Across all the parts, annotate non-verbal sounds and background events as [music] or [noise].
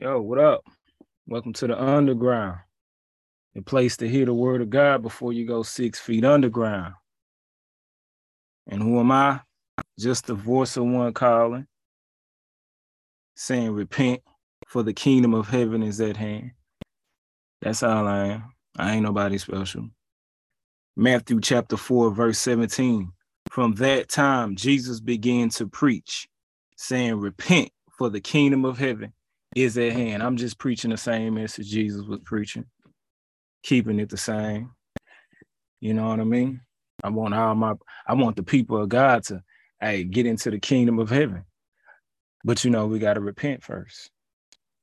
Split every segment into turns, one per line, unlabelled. Yo, what up? Welcome to the underground, the place to hear the word of God before you go six feet underground. And who am I? Just the voice of one calling, saying, Repent, for the kingdom of heaven is at hand. That's all I am. I ain't nobody special. Matthew chapter 4, verse 17. From that time, Jesus began to preach, saying, Repent, for the kingdom of heaven is at hand. I'm just preaching the same message Jesus was preaching, keeping it the same. You know what I mean? I want all my I want the people of God to hey get into the kingdom of heaven. But you know, we gotta repent first.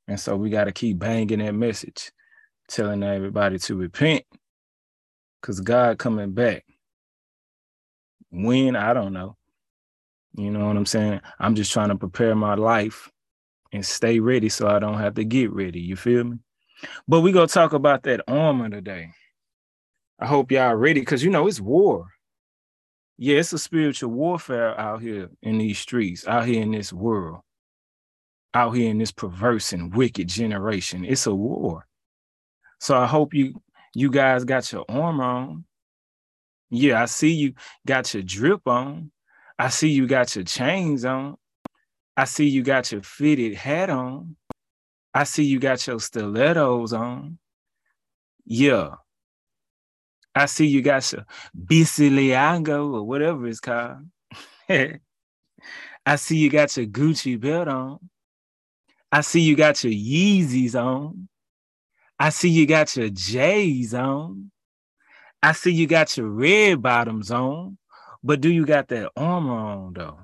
And so we gotta keep banging that message, telling everybody to repent. Cause God coming back. When I don't know. You know what I'm saying? I'm just trying to prepare my life and stay ready so I don't have to get ready. You feel me? But we gonna talk about that armor today. I hope y'all ready because you know it's war. Yeah, it's a spiritual warfare out here in these streets, out here in this world, out here in this perverse and wicked generation. It's a war. So I hope you you guys got your armor on. Yeah, I see you got your drip on. I see you got your chains on. I see you got your fitted hat on. I see you got your stilettos on. Yeah. I see you got your Biciliango or whatever it's called. [laughs] I see you got your Gucci belt on. I see you got your Yeezys on. I see you got your J's on. I see you got your red bottoms on. But do you got that armor on though?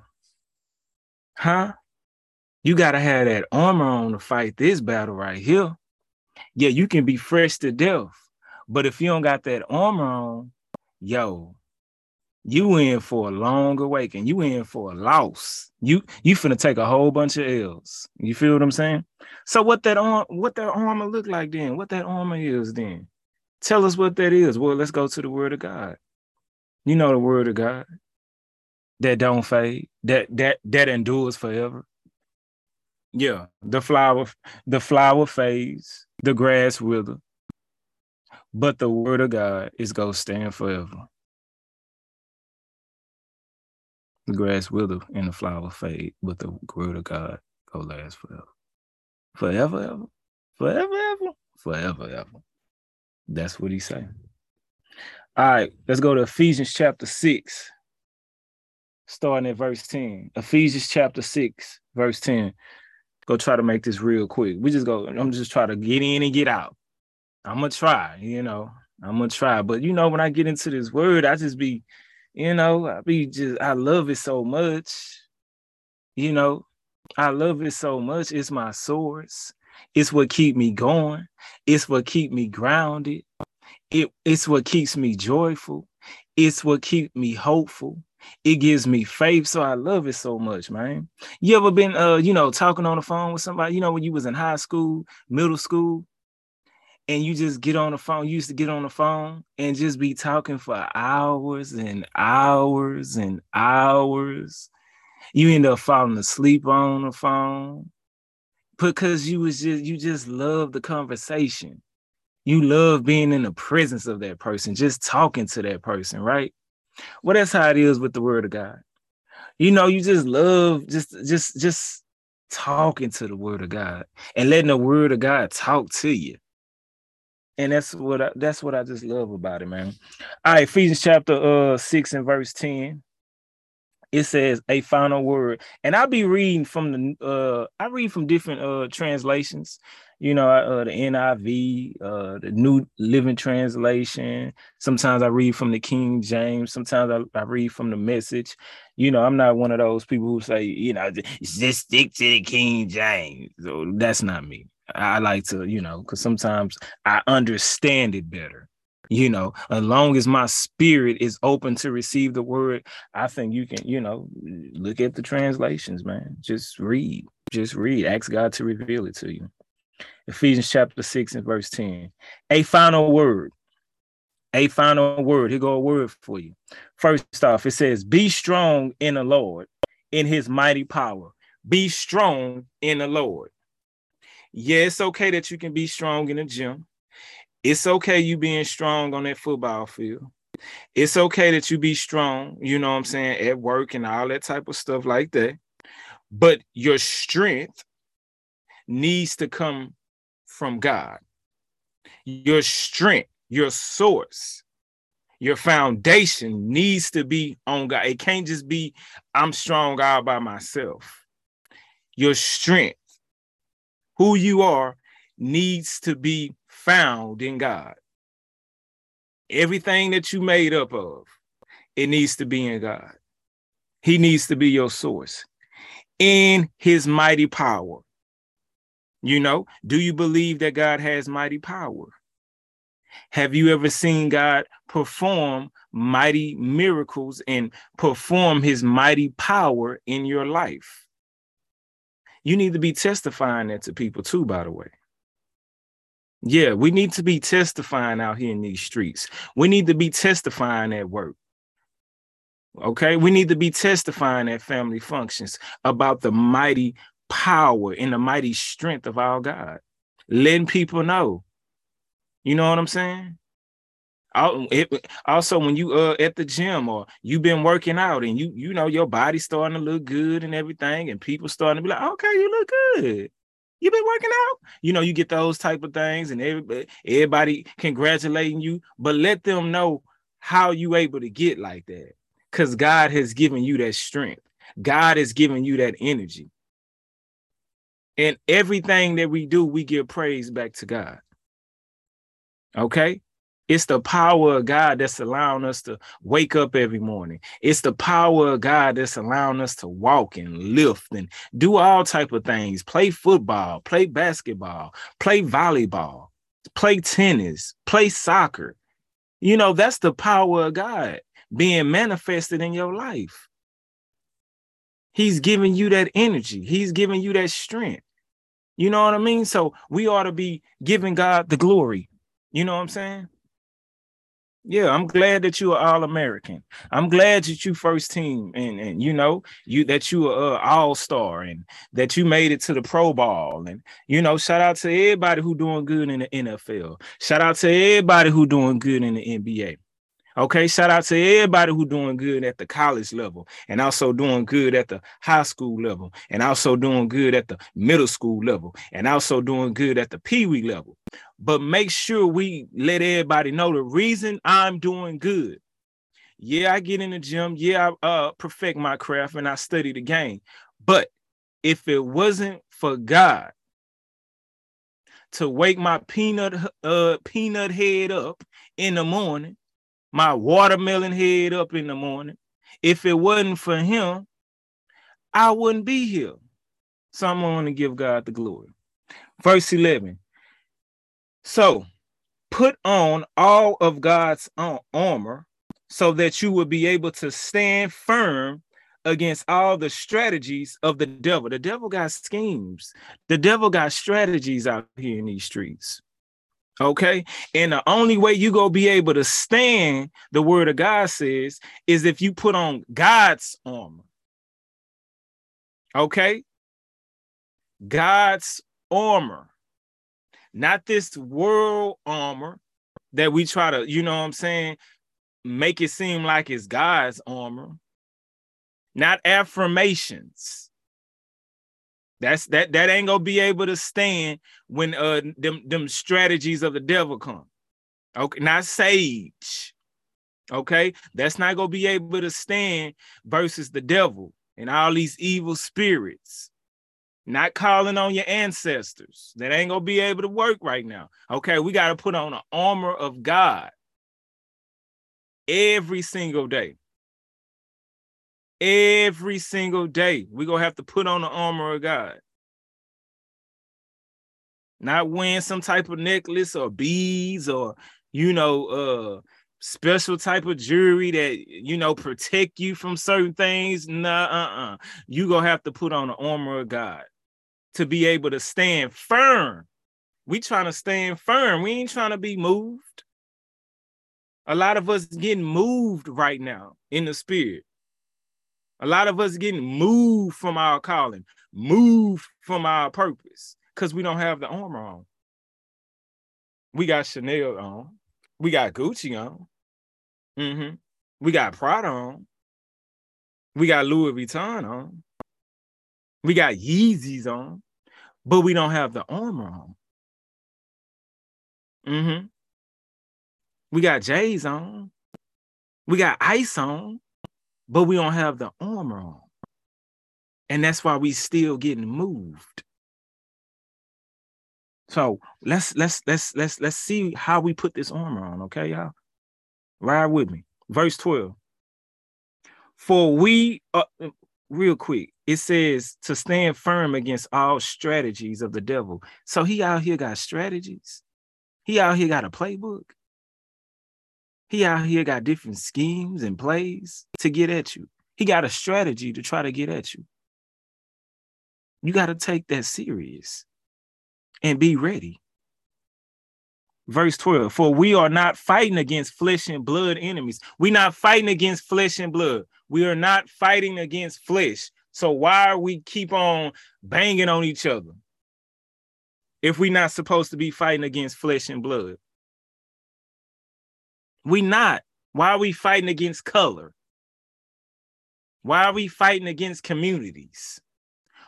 Huh? You gotta have that armor on to fight this battle right here. Yeah, you can be fresh to death, but if you don't got that armor on, yo, you in for a long awakening. You in for a loss. You you finna take a whole bunch of L's. You feel what I'm saying? So what that arm what that armor look like then? What that armor is then? Tell us what that is. Well, let's go to the word of God. You know the word of God that don't fade, that that that endures forever. Yeah, the flower the flower fades, the grass wither, but the word of God is gonna stand forever. The grass wither and the flower fade, but the word of God go last forever. Forever, ever, forever, ever, forever, ever. That's what he say. All right, let's go to Ephesians chapter 6, starting at verse 10. Ephesians chapter 6, verse 10 go try to make this real quick. We just go, I'm just trying to get in and get out. I'm gonna try, you know, I'm gonna try. But you know, when I get into this word, I just be, you know, I be just I love it so much. You know, I love it so much. It's my source. It's what keep me going. It's what keep me grounded. It, it's what keeps me joyful. It's what keep me hopeful. It gives me faith, so I love it so much, man. You ever been, uh, you know, talking on the phone with somebody? You know, when you was in high school, middle school, and you just get on the phone. You used to get on the phone and just be talking for hours and hours and hours. You end up falling asleep on the phone because you was just you just love the conversation. You love being in the presence of that person, just talking to that person, right? Well, that's how it is with the word of God. You know, you just love just just just talking to the word of God and letting the word of God talk to you. And that's what I, that's what I just love about it, man. All right, Ephesians chapter uh 6 and verse 10 it says a final word and i will be reading from the uh i read from different uh translations you know uh, the niv uh the new living translation sometimes i read from the king james sometimes I, I read from the message you know i'm not one of those people who say you know just stick to the king james so that's not me i like to you know because sometimes i understand it better you know as long as my spirit is open to receive the word i think you can you know look at the translations man just read just read ask god to reveal it to you ephesians chapter 6 and verse 10 a final word a final word here go a word for you first off it says be strong in the lord in his mighty power be strong in the lord yeah it's okay that you can be strong in the gym it's okay you being strong on that football field. It's okay that you be strong, you know what I'm saying, at work and all that type of stuff like that. But your strength needs to come from God. Your strength, your source, your foundation needs to be on God. It can't just be, I'm strong all by myself. Your strength, who you are, needs to be found in God. Everything that you made up of, it needs to be in God. He needs to be your source in his mighty power. You know, do you believe that God has mighty power? Have you ever seen God perform mighty miracles and perform his mighty power in your life? You need to be testifying that to people too, by the way. Yeah, we need to be testifying out here in these streets. We need to be testifying at work. Okay, we need to be testifying at family functions about the mighty power and the mighty strength of our God, letting people know. You know what I'm saying? also when you uh at the gym or you've been working out and you you know your body's starting to look good and everything and people starting to be like okay you look good you been working out you know you get those type of things and everybody everybody congratulating you but let them know how you able to get like that because god has given you that strength god has given you that energy and everything that we do we give praise back to god okay it's the power of God that's allowing us to wake up every morning. It's the power of God that's allowing us to walk and lift and do all type of things. Play football, play basketball, play volleyball, play tennis, play soccer. You know, that's the power of God being manifested in your life. He's giving you that energy. He's giving you that strength. You know what I mean? So we ought to be giving God the glory. You know what I'm saying? Yeah, I'm glad that you're all American. I'm glad that you first team and and you know you that you are all star and that you made it to the Pro Bowl and you know shout out to everybody who doing good in the NFL. Shout out to everybody who doing good in the NBA. Okay, shout out to everybody who doing good at the college level and also doing good at the high school level and also doing good at the middle school level and also doing good at the pee wee level. But make sure we let everybody know the reason I'm doing good. Yeah, I get in the gym. Yeah, I uh, perfect my craft and I study the game. But if it wasn't for God to wake my peanut uh, peanut head up in the morning my watermelon head up in the morning. If it wasn't for him, I wouldn't be here. So I'm going to give God the glory. Verse 11. So put on all of God's armor so that you will be able to stand firm against all the strategies of the devil. The devil got schemes, the devil got strategies out here in these streets. Okay. And the only way you gonna be able to stand the word of God says is if you put on God's armor. Okay. God's armor, not this world armor that we try to, you know what I'm saying, make it seem like it's God's armor, not affirmations. That's that that ain't gonna be able to stand when uh them them strategies of the devil come. Okay, not sage. Okay, that's not gonna be able to stand versus the devil and all these evil spirits. Not calling on your ancestors. That ain't gonna be able to work right now. Okay, we gotta put on the armor of God every single day every single day. We're going to have to put on the armor of God. Not wearing some type of necklace or beads or, you know, uh, special type of jewelry that, you know, protect you from certain things. Nah, uh-uh. You're going to have to put on the armor of God to be able to stand firm. We trying to stand firm. We ain't trying to be moved. A lot of us getting moved right now in the spirit. A lot of us getting moved from our calling, moved from our purpose, because we don't have the armor on. We got Chanel on. We got Gucci on. Mm-hmm. We got Prada on. We got Louis Vuitton on. We got Yeezys on, but we don't have the armor on. Mm-hmm. We got J's on. We got ice on but we don't have the armor on. And that's why we still getting moved. So let's let's let's let's let's see how we put this armor on, okay, y'all? Ride with me. Verse 12. For we uh, real quick, it says to stand firm against all strategies of the devil. So he out here got strategies. He out here got a playbook. He out here got different schemes and plays to get at you. He got a strategy to try to get at you. You got to take that serious and be ready. Verse 12, for we are not fighting against flesh and blood enemies. We're not fighting against flesh and blood. We are not fighting against flesh. So why are we keep on banging on each other if we're not supposed to be fighting against flesh and blood? We not. Why are we fighting against color? Why are we fighting against communities?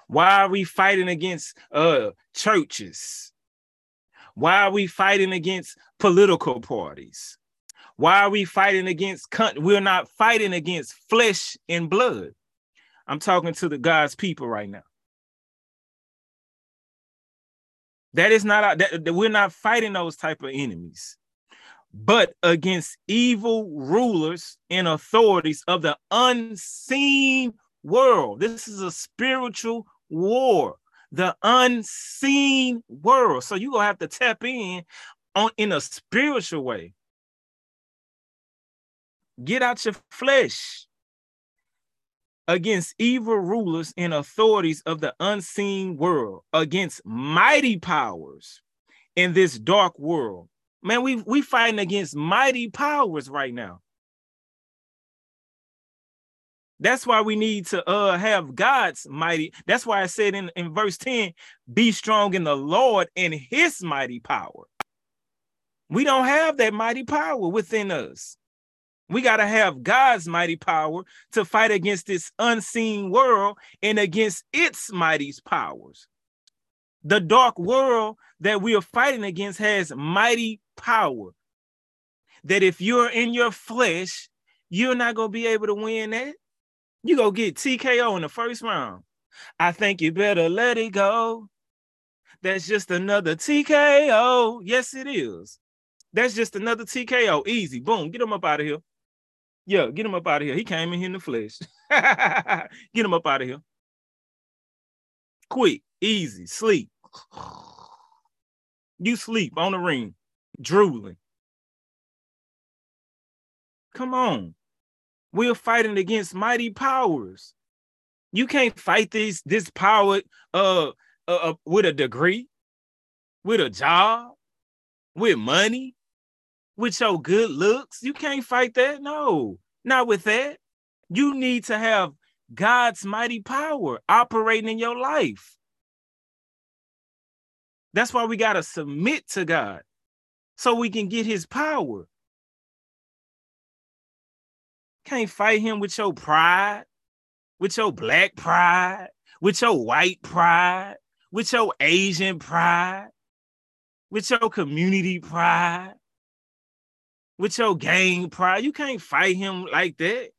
Why are we fighting against uh, churches? Why are we fighting against political parties? Why are we fighting against? country? We're not fighting against flesh and blood. I'm talking to the God's people right now. That is not that, that we're not fighting those type of enemies but against evil rulers and authorities of the unseen world. This is a spiritual war, the unseen world. So you're gonna have to tap in on in a spiritual way. Get out your flesh against evil rulers and authorities of the unseen world, against mighty powers in this dark world Man, we we fighting against mighty powers right now. That's why we need to uh, have God's mighty. That's why I said in, in verse 10, be strong in the Lord and his mighty power. We don't have that mighty power within us. We got to have God's mighty power to fight against this unseen world and against its mighty powers. The dark world that we are fighting against has mighty power that if you're in your flesh, you're not going to be able to win that. You're going to get TKO in the first round. I think you better let it go. That's just another TKO. Yes, it is. That's just another TKO. Easy. Boom. Get him up out of here. Yo, get him up out of here. He came in here in the flesh. [laughs] get him up out of here. Quick, easy, sleep. You sleep on the ring drooling. Come on. We're fighting against mighty powers. You can't fight this this power uh, uh, uh with a degree, with a job, with money, with your good looks. You can't fight that. No, not with that. You need to have God's mighty power operating in your life. That's why we got to submit to God so we can get his power. Can't fight him with your pride, with your black pride, with your white pride, with your Asian pride, with your community pride, with your gang pride. You can't fight him like that.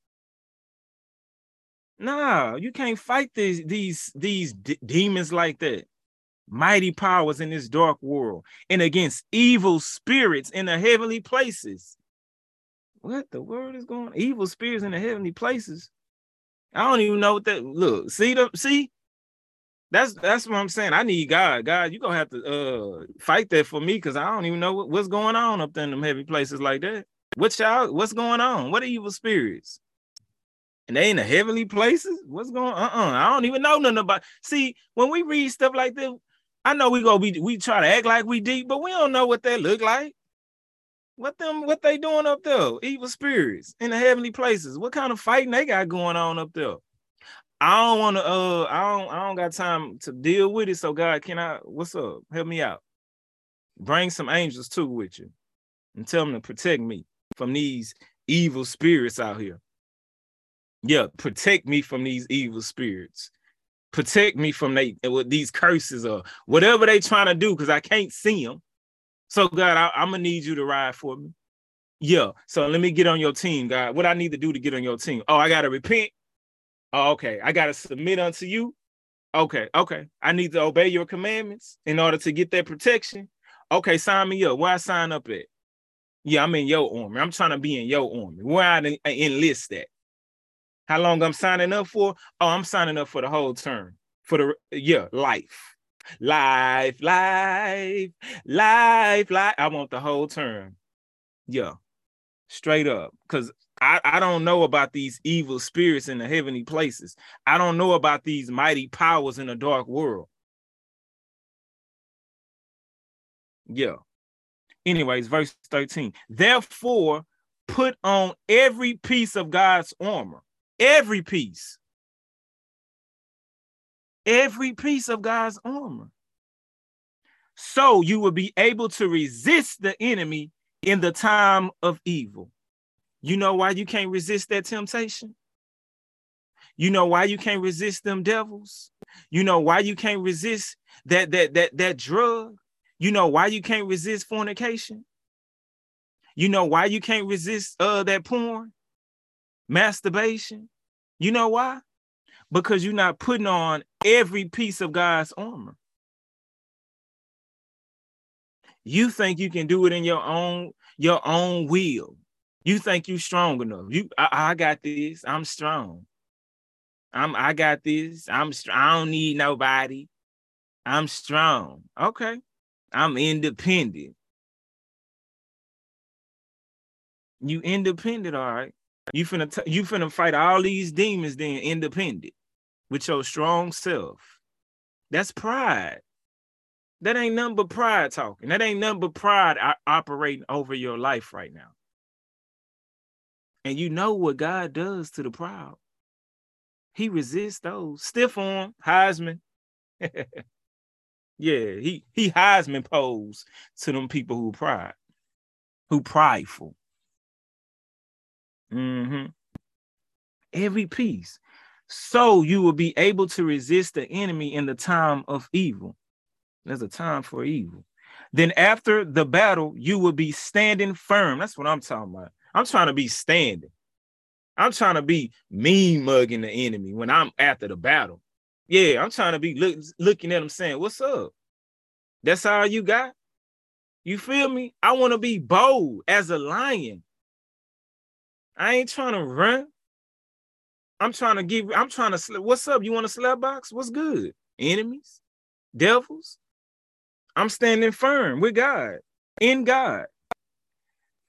Nah, you can't fight these these these d- demons like that mighty powers in this dark world and against evil spirits in the heavenly places. What the world is going? Evil spirits in the heavenly places. I don't even know what that look. See them. see. That's that's what I'm saying. I need God. God, you're gonna have to uh fight that for me because I don't even know what, what's going on up there in them heavy places like that. What y'all what's going on? What are evil spirits? and they in the heavenly places. What's going on? Uh-uh. I don't even know nothing about. See, when we read stuff like this, I know we gonna be we try to act like we deep, but we don't know what they look like. What them what they doing up there? Evil spirits in the heavenly places. What kind of fighting they got going on up there? I don't want to. Uh, I don't. I don't got time to deal with it. So God, can I? What's up? Help me out. Bring some angels too with you, and tell them to protect me from these evil spirits out here. Yeah, protect me from these evil spirits protect me from they, with these curses or whatever they trying to do because I can't see them. So God, I, I'm gonna need you to ride for me. Yeah. So let me get on your team, God. What I need to do to get on your team? Oh, I gotta repent. Oh, okay. I gotta submit unto you. Okay. Okay. I need to obey your commandments in order to get that protection. Okay. Sign me up. Where I sign up at? Yeah, I'm in your army. I'm trying to be in your army. Where I enlist that? How long I'm signing up for? Oh, I'm signing up for the whole term, for the yeah, life. Life, life, life, life. I want the whole term. Yeah. Straight up. Cause I, I don't know about these evil spirits in the heavenly places. I don't know about these mighty powers in the dark world. Yeah. Anyways, verse 13. Therefore, put on every piece of God's armor every piece, every piece of God's armor. So you will be able to resist the enemy in the time of evil. You know why you can't resist that temptation? You know why you can't resist them devils? You know why you can't resist that that that that drug? You know why you can't resist fornication? You know why you can't resist uh that porn? masturbation. You know why? Because you're not putting on every piece of God's armor. You think you can do it in your own your own will. You think you're strong enough. You, I, I got this. I'm strong. I'm. I got this. I'm. I don't need nobody. I'm strong. Okay. I'm independent. You independent, all right. You finna t- you finna fight all these demons then independent with your strong self. That's pride. That ain't nothing but pride talking. That ain't nothing but pride operating over your life right now. And you know what God does to the proud. He resists those. Stiff arm, Heisman. [laughs] yeah, he he Heisman pose to them people who pride, who prideful. Mm-hmm. Every piece. So you will be able to resist the enemy in the time of evil. There's a time for evil. Then after the battle, you will be standing firm. That's what I'm talking about. I'm trying to be standing. I'm trying to be mean mugging the enemy when I'm after the battle. Yeah, I'm trying to be look, looking at him saying, What's up? That's all you got? You feel me? I want to be bold as a lion. I ain't trying to run. I'm trying to give. I'm trying to. slip. What's up? You want a slap box? What's good? Enemies, devils. I'm standing firm with God in God.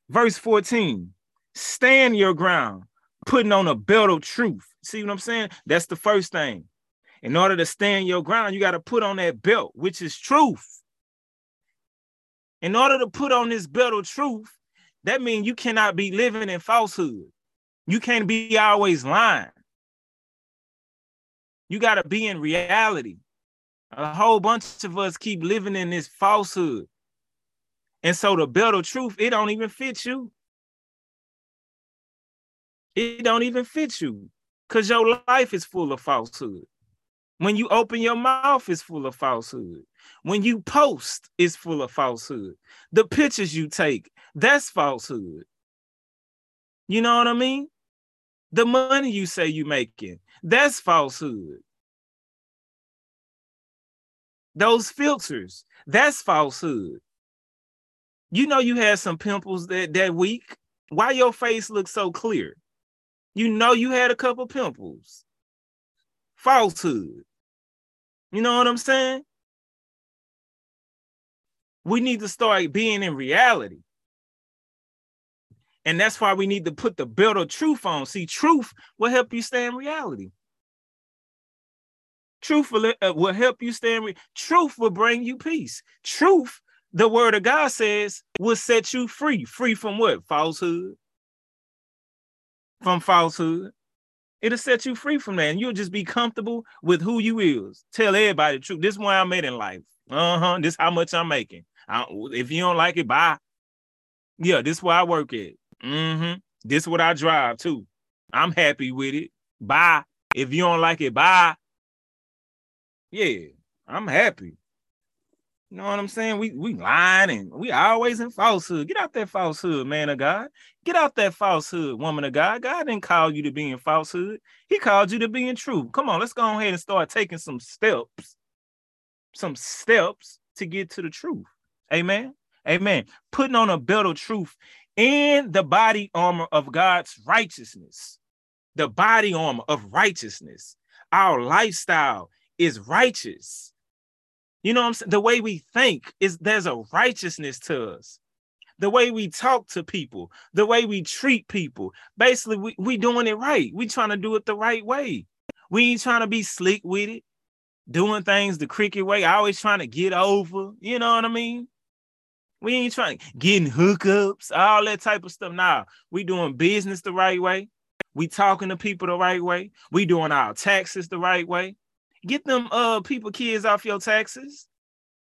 Verse 14. Stand your ground, putting on a belt of truth. See what I'm saying? That's the first thing. In order to stand your ground, you got to put on that belt, which is truth. In order to put on this belt of truth, that means you cannot be living in falsehood. You can't be always lying. You got to be in reality. A whole bunch of us keep living in this falsehood. And so the belt of truth, it don't even fit you. It don't even fit you because your life is full of falsehood. When you open your mouth, it's full of falsehood. When you post, it's full of falsehood. The pictures you take, that's falsehood. You know what I mean? The money you say you're making, that's falsehood. Those filters, that's falsehood. You know you had some pimples that, that week. Why your face looks so clear? You know you had a couple pimples. Falsehood. You know what I'm saying? We need to start being in reality. And that's why we need to put the belt of truth on. See, truth will help you stay in reality. Truth will, uh, will help you stay in re- truth will bring you peace. Truth, the word of God says, will set you free. Free from what? Falsehood. From falsehood. It'll set you free from that. And you'll just be comfortable with who you is. Tell everybody the truth. This is why I'm made in life. Uh-huh. This how much I'm making. I, if you don't like it, bye. Yeah, this is where I work at. Mm-hmm. This is what I drive too. I'm happy with it. Bye. If you don't like it, bye. Yeah, I'm happy. You know what I'm saying? We we lying and we always in falsehood. Get out that falsehood, man of God. Get out that falsehood, woman of God. God didn't call you to be in falsehood. He called you to be in truth. Come on, let's go ahead and start taking some steps, some steps to get to the truth. Amen. Amen. Putting on a belt of truth in the body armor of God's righteousness. The body armor of righteousness. Our lifestyle is righteous. You know I'm saying? The way we think is there's a righteousness to us. The way we talk to people, the way we treat people. Basically, we, we doing it right. We trying to do it the right way. We ain't trying to be slick with it, doing things the cricket way, always trying to get over. You know what I mean? We ain't trying getting hookups, all that type of stuff. Nah, we doing business the right way. We talking to people the right way. We doing our taxes the right way. Get them uh people kids off your taxes,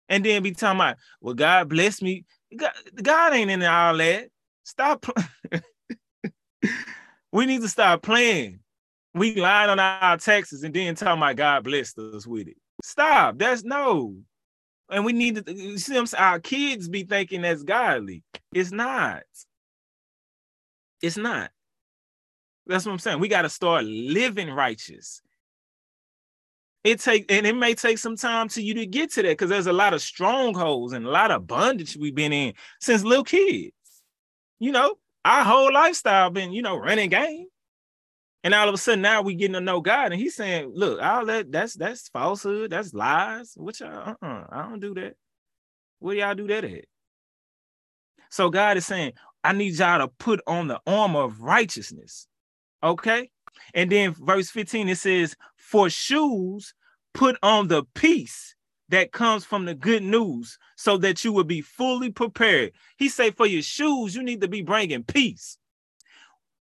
and then be talking about, well, God bless me. God, God ain't in all that. Stop. [laughs] we need to stop playing. We lying on our taxes and then talking about God blessed us with it. Stop. That's no. And we need to you see I'm our kids be thinking that's godly. It's not. It's not. That's what I'm saying. We got to start living righteous. It take and it may take some time to you to get to that because there's a lot of strongholds and a lot of bondage we've been in since little kids. You know, our whole lifestyle been, you know, running game. And all of a sudden now we getting to know God, and he's saying, "Look, all that that's that's falsehood, that's lies. What y'all? Uh-uh, I don't do that. Where y'all do that at?" So God is saying, "I need y'all to put on the armor of righteousness." Okay, and then verse fifteen it says, "For shoes, put on the peace." that comes from the good news so that you will be fully prepared. He say, for your shoes, you need to be bringing peace.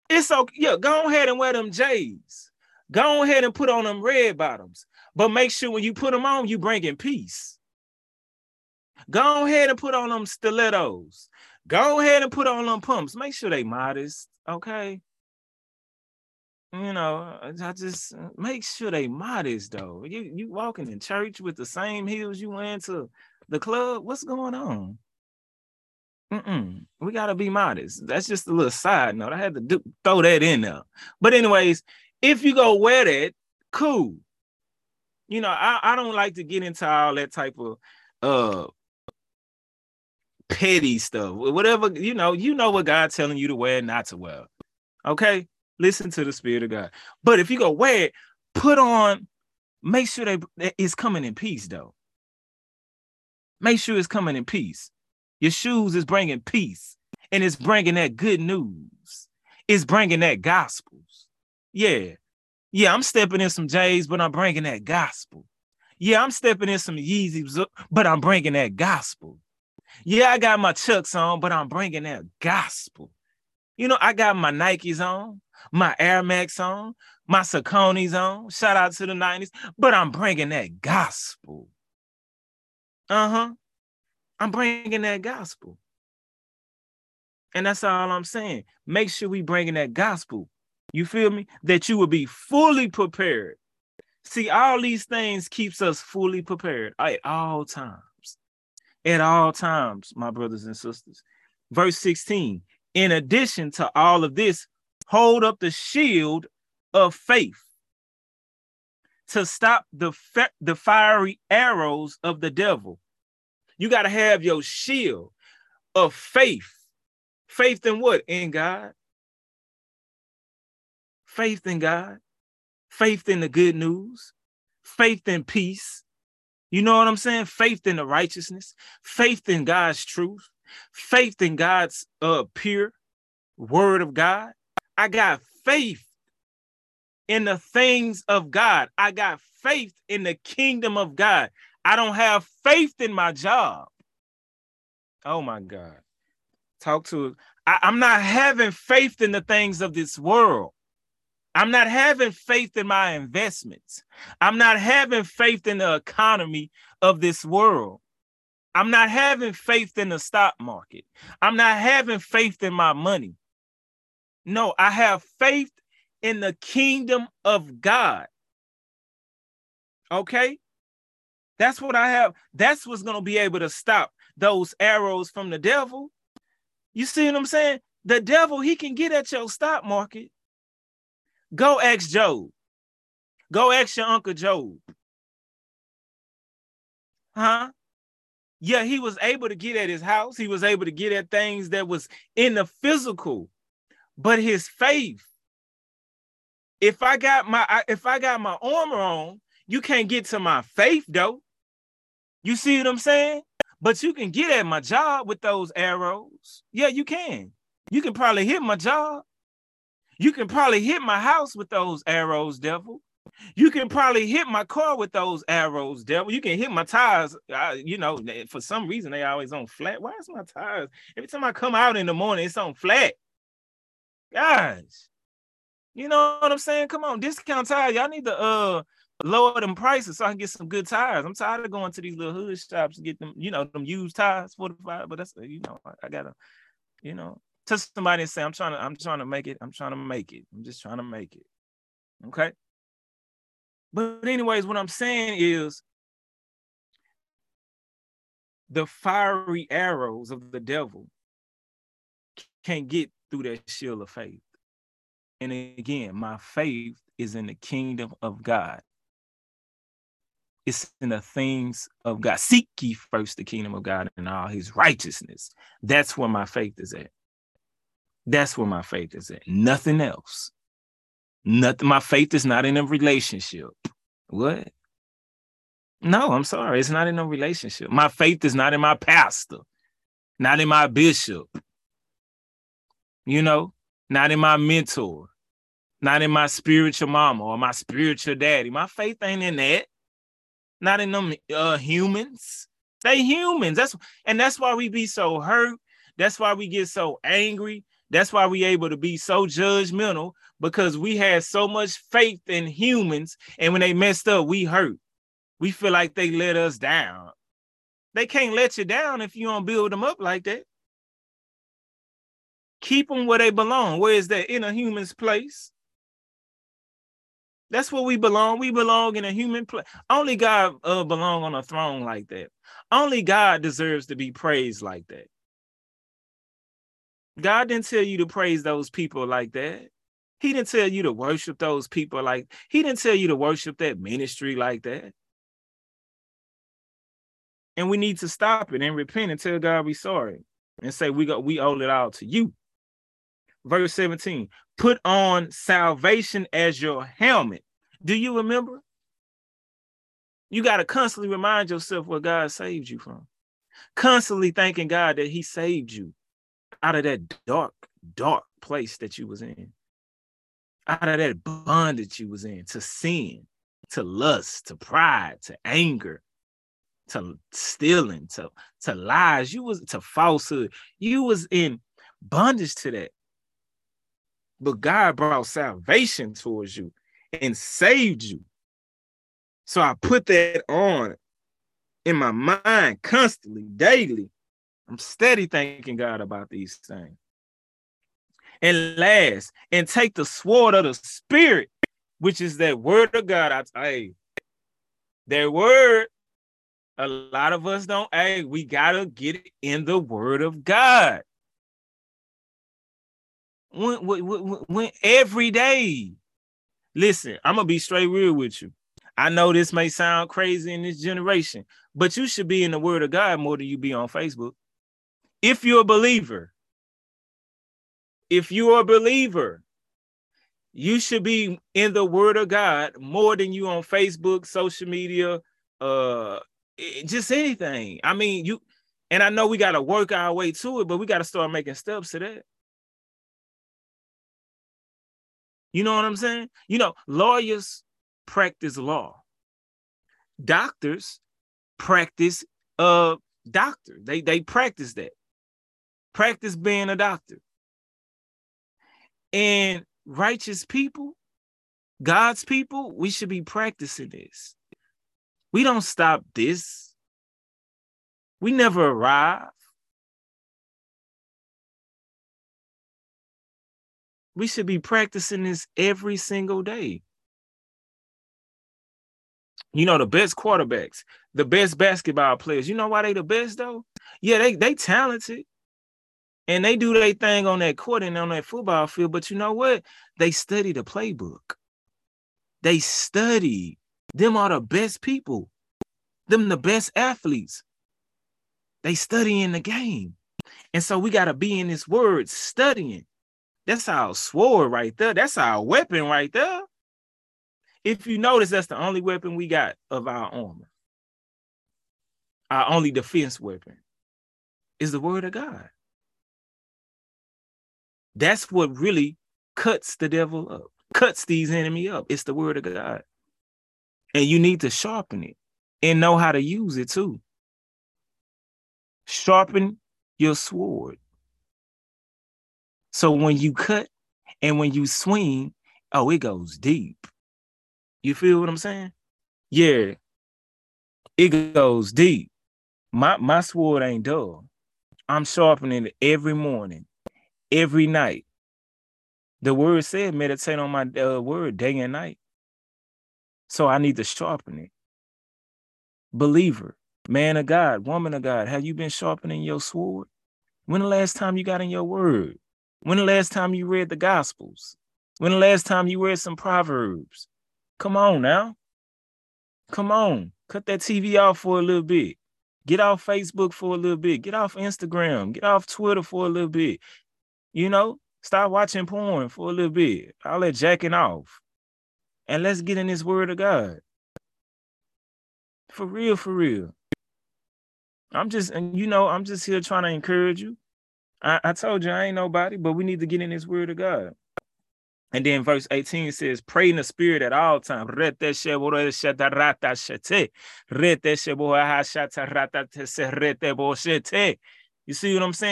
It's okay. Yeah, go ahead and wear them J's. Go ahead and put on them red bottoms. But make sure when you put them on, you bring in peace. Go ahead and put on them stilettos. Go ahead and put on them pumps. Make sure they modest, okay? You know, I just uh, make sure they modest though. You you walking in church with the same heels you went to the club. What's going on? Mm-mm. We gotta be modest. That's just a little side note. I had to do, throw that in there. But anyways, if you go wear that, cool. You know, I, I don't like to get into all that type of uh petty stuff. Whatever you know, you know what God's telling you to wear, not to wear. Okay, listen to the spirit of God. But if you go wear it, put on. Make sure they it's coming in peace, though. Make sure it's coming in peace. Your shoes is bringing peace and it's bringing that good news. It's bringing that gospels. Yeah. Yeah, I'm stepping in some J's, but I'm bringing that gospel. Yeah, I'm stepping in some Yeezys, but I'm bringing that gospel. Yeah, I got my Chucks on, but I'm bringing that gospel. You know, I got my Nikes on, my Air Max on, my Saucony's on. Shout out to the 90s, but I'm bringing that gospel. Uh huh. I'm bringing that gospel. And that's all I'm saying. Make sure we bringing that gospel. You feel me? That you will be fully prepared. See, all these things keeps us fully prepared at all times. At all times, my brothers and sisters. Verse 16. In addition to all of this, hold up the shield of faith to stop the, fe- the fiery arrows of the devil. You got to have your shield of faith. Faith in what? In God. Faith in God. Faith in the good news. Faith in peace. You know what I'm saying? Faith in the righteousness. Faith in God's truth. Faith in God's uh, pure word of God. I got faith in the things of God. I got faith in the kingdom of God. I don't have faith in my job. Oh my God. Talk to I, I'm not having faith in the things of this world. I'm not having faith in my investments. I'm not having faith in the economy of this world. I'm not having faith in the stock market. I'm not having faith in my money. No, I have faith in the kingdom of God. Okay? That's what I have. That's what's going to be able to stop those arrows from the devil. You see what I'm saying? The devil, he can get at your stock market. Go ask Job. Go ask your Uncle Job. Huh? Yeah, he was able to get at his house. He was able to get at things that was in the physical, but his faith. If I got my if I got my armor on, you can't get to my faith though. You see what I'm saying? But you can get at my job with those arrows. Yeah, you can. You can probably hit my job. You can probably hit my house with those arrows, devil. You can probably hit my car with those arrows, devil. You can hit my tires. I, you know, for some reason they always on flat. Why is my tires? Every time I come out in the morning, it's on flat. Guys, you know what I'm saying? Come on, discount tire. Y'all need to uh lower them prices so I can get some good tires. I'm tired of going to these little hood shops and get them, you know, them used tires, 45. But that's you know, I, I gotta, you know, to somebody and say, I'm trying to, I'm trying to make it, I'm trying to make it. I'm just trying to make it. Okay. But, anyways, what I'm saying is the fiery arrows of the devil can't get through that shield of faith. And again, my faith is in the kingdom of God it's in the things of God. Seek ye first the kingdom of God and all his righteousness. That's where my faith is at. That's where my faith is at. Nothing else. Nothing. My faith is not in a relationship. What? No, I'm sorry. It's not in a relationship. My faith is not in my pastor, not in my bishop, you know, not in my mentor, not in my spiritual mama or my spiritual daddy. My faith ain't in that not in them uh, humans. They humans. That's and that's why we be so hurt. That's why we get so angry. That's why we able to be so judgmental because we had so much faith in humans, and when they messed up, we hurt. We feel like they let us down. They can't let you down if you don't build them up like that. Keep them where they belong. Where is that in a human's place? That's where we belong. We belong in a human place. Only God uh, belong on a throne like that. Only God deserves to be praised like that. God didn't tell you to praise those people like that. He didn't tell you to worship those people like he didn't tell you to worship that ministry like that. And we need to stop it and repent and tell God we sorry and say we got we owe it all to you verse 17. Put on salvation as your helmet. Do you remember? You got to constantly remind yourself what God saved you from. Constantly thanking God that He saved you out of that dark, dark place that you was in, out of that bondage you was in to sin, to lust, to pride, to anger, to stealing, to to lies. You was to falsehood. You was in bondage to that but God brought salvation towards you and saved you. So I put that on in my mind constantly, daily. I'm steady thanking God about these things. And last, and take the sword of the spirit, which is that word of God. I hey, that word, a lot of us don't. Hey, we gotta get it in the word of God. When, when, when, every day. Listen, I'm gonna be straight real with you. I know this may sound crazy in this generation, but you should be in the Word of God more than you be on Facebook. If you're a believer, if you're a believer, you should be in the Word of God more than you on Facebook, social media, uh, just anything. I mean, you. And I know we gotta work our way to it, but we gotta start making steps to that. You know what I'm saying? You know, lawyers practice law. Doctors practice uh doctor. They they practice that. Practice being a doctor. And righteous people, God's people, we should be practicing this. We don't stop this. We never arrive. We should be practicing this every single day. You know, the best quarterbacks, the best basketball players. You know why they the best though? Yeah, they they talented. And they do their thing on that court and on that football field. But you know what? They study the playbook. They study. Them are the best people. Them the best athletes. They study in the game. And so we got to be in this word studying. That's our sword right there. That's our weapon right there. If you notice, that's the only weapon we got of our armor. Our only defense weapon is the word of God. That's what really cuts the devil up, cuts these enemy up. It's the word of God. And you need to sharpen it and know how to use it too. Sharpen your sword. So when you cut and when you swing, oh, it goes deep. You feel what I'm saying? Yeah. It goes deep. My my sword ain't dull. I'm sharpening it every morning, every night. The word said, meditate on my uh, word day and night. So I need to sharpen it. Believer, man of God, woman of God, have you been sharpening your sword? When the last time you got in your word? When the last time you read the Gospels? When the last time you read some Proverbs? Come on now. Come on. Cut that TV off for a little bit. Get off Facebook for a little bit. Get off Instagram. Get off Twitter for a little bit. You know, stop watching porn for a little bit. All let jacking off. And let's get in this word of God. For real, for real. I'm just, and you know, I'm just here trying to encourage you. I, I told you I ain't nobody, but we need to get in this word of God. And then verse 18 says, pray in the spirit at all times. You see what I'm saying?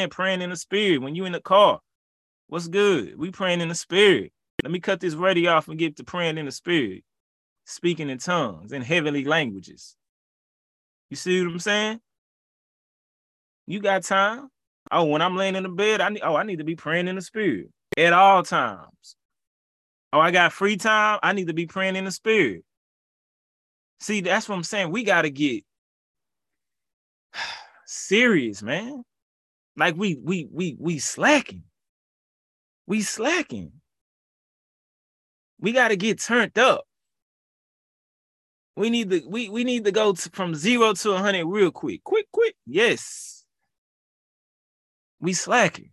Praying in the spirit. When you in the car, what's good? We praying in the spirit. Let me cut this radio off and get to praying in the spirit, speaking in tongues and heavenly languages. You see what I'm saying? You got time. Oh, when I'm laying in the bed, I need oh, I need to be praying in the spirit at all times. Oh, I got free time, I need to be praying in the spirit. See, that's what I'm saying. We gotta get [sighs] serious, man. Like we we we we slacking. We slacking. We gotta get turned up. We need to we we need to go to, from zero to hundred real quick, quick, quick. Yes, we slacking.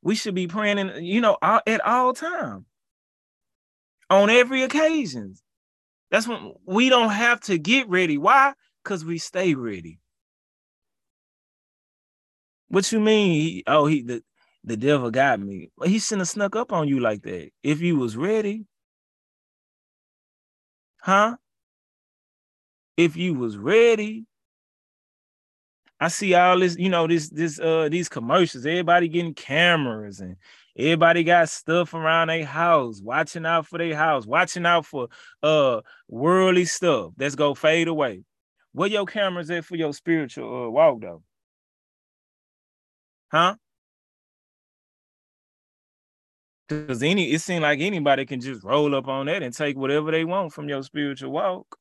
We should be praying, in, you know, all, at all time, on every occasion. That's when we don't have to get ready. Why? Because we stay ready. What you mean? He, oh, he the, the devil got me. He shouldn't have snuck up on you like that. If you was ready, huh? If you was ready, I see all this, you know, this this uh these commercials, everybody getting cameras and everybody got stuff around their house, watching out for their house, watching out for uh worldly stuff that's gonna fade away. Where your cameras at for your spiritual uh, walk though? Huh? Because any it seems like anybody can just roll up on that and take whatever they want from your spiritual walk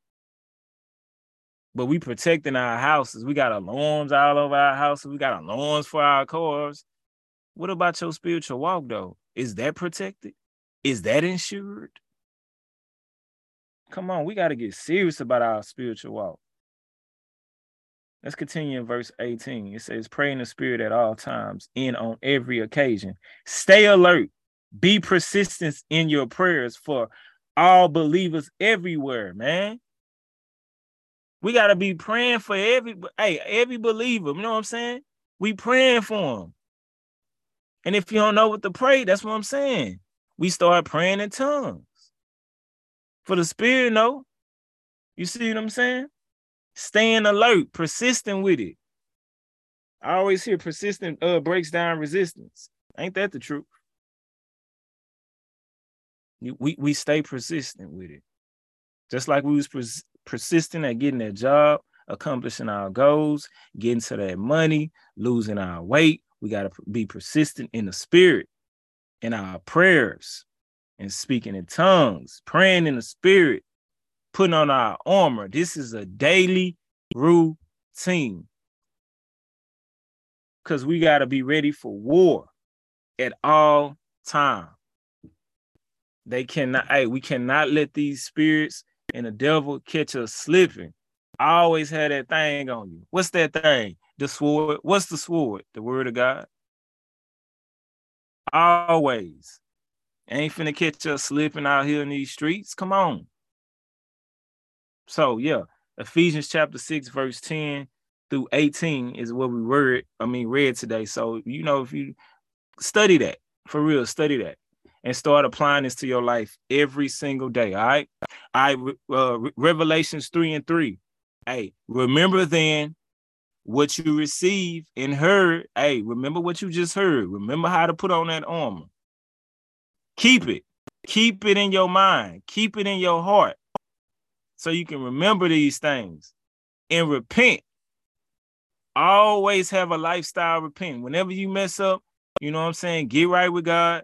but we protecting our houses. We got alarms all over our houses. We got alarms for our cars. What about your spiritual walk though? Is that protected? Is that insured? Come on, we got to get serious about our spiritual walk. Let's continue in verse 18. It says, Pray in the spirit at all times and on every occasion. Stay alert. Be persistent in your prayers for all believers everywhere, man. We gotta be praying for every hey every believer. You know what I'm saying? We praying for them. And if you don't know what to pray, that's what I'm saying. We start praying in tongues. For the spirit, no. You see what I'm saying? Staying alert, persistent with it. I always hear persistent uh, breaks down resistance. Ain't that the truth? We we stay persistent with it, just like we was pers- persistent at getting that job, accomplishing our goals, getting to that money, losing our weight. We got to be persistent in the spirit, in our prayers, and speaking in tongues, praying in the spirit, putting on our armor. This is a daily routine because we got to be ready for war at all time. They cannot, hey, we cannot let these spirits and the devil catch us slipping. I always had that thing on you. What's that thing? The sword. What's the sword? The word of God. Always. Ain't finna catch us slipping out here in these streets. Come on. So yeah, Ephesians chapter 6, verse 10 through 18 is what we read, I mean, read today. So, you know, if you study that for real, study that and start applying this to your life every single day. All right. I uh, Revelations 3 and 3. Hey, remember then what you received and heard. Hey, remember what you just heard. Remember how to put on that armor. Keep it. Keep it in your mind. Keep it in your heart so you can remember these things and repent. Always have a lifestyle repent. Whenever you mess up, you know what I'm saying? Get right with God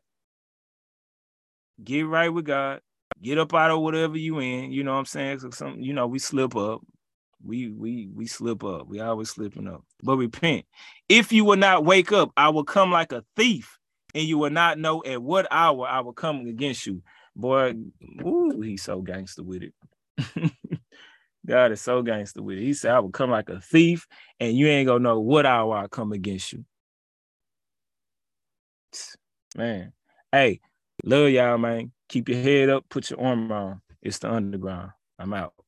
get right with God, get up out of whatever you in. You know what I'm saying? So some, you know, we slip up. We we we slip up. We always slipping up. But repent. If you will not wake up, I will come like a thief, and you will not know at what hour I will come against you. Boy, ooh, he's so gangster with it. [laughs] God is so gangster with it. He said, I will come like a thief, and you ain't gonna know what hour I come against you. Man, hey, Love y'all, man. Keep your head up. Put your arm on. It's the underground. I'm out.